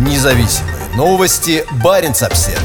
Независимые новости. Барин обсерва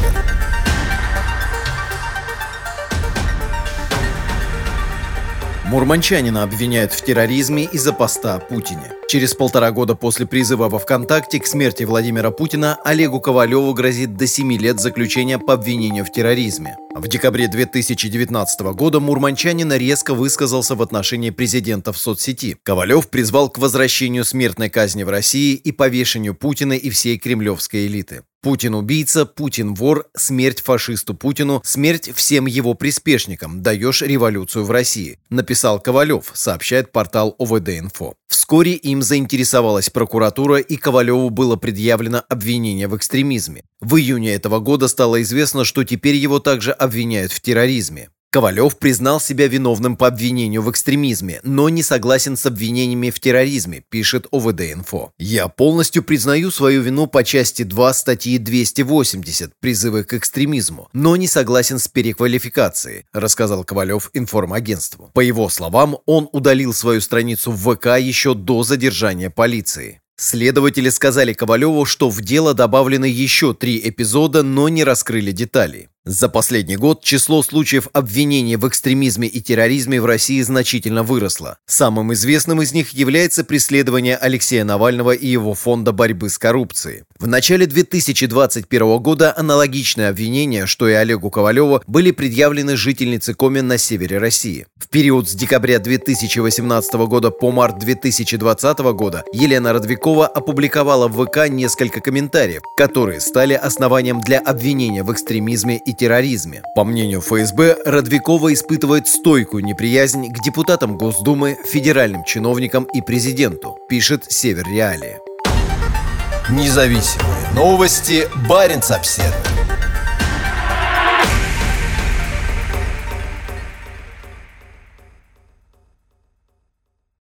Мурманчанина обвиняют в терроризме из-за поста о Путине. Через полтора года после призыва во ВКонтакте к смерти Владимира Путина Олегу Ковалеву грозит до 7 лет заключения по обвинению в терроризме. В декабре 2019 года мурманчанин резко высказался в отношении президента в соцсети. Ковалев призвал к возвращению смертной казни в России и повешению Путина и всей кремлевской элиты. Путин убийца, Путин вор, смерть фашисту Путину, смерть всем его приспешникам, даешь революцию в России, написал Ковалев, сообщает портал ОВД-Инфо. Вскоре им заинтересовалась прокуратура и Ковалеву было предъявлено обвинение в экстремизме. В июне этого года стало известно, что теперь его также обвиняют в терроризме. Ковалев признал себя виновным по обвинению в экстремизме, но не согласен с обвинениями в терроризме, пишет ОВД-инфо. «Я полностью признаю свою вину по части 2 статьи 280 «Призывы к экстремизму», но не согласен с переквалификацией», рассказал Ковалев информагентству. По его словам, он удалил свою страницу в ВК еще до задержания полиции. Следователи сказали Ковалеву, что в дело добавлены еще три эпизода, но не раскрыли деталей. За последний год число случаев обвинений в экстремизме и терроризме в России значительно выросло. Самым известным из них является преследование Алексея Навального и его фонда борьбы с коррупцией. В начале 2021 года аналогичные обвинения, что и Олегу Ковалеву, были предъявлены жительнице Коми на севере России. В период с декабря 2018 года по март 2020 года Елена Радвикова опубликовала в ВК несколько комментариев, которые стали основанием для обвинения в экстремизме и терроризме. По мнению ФСБ, Радвикова испытывает стойкую неприязнь к депутатам Госдумы, федеральным чиновникам и президенту, пишет Север Реалии. Независимые новости. Барин обседный.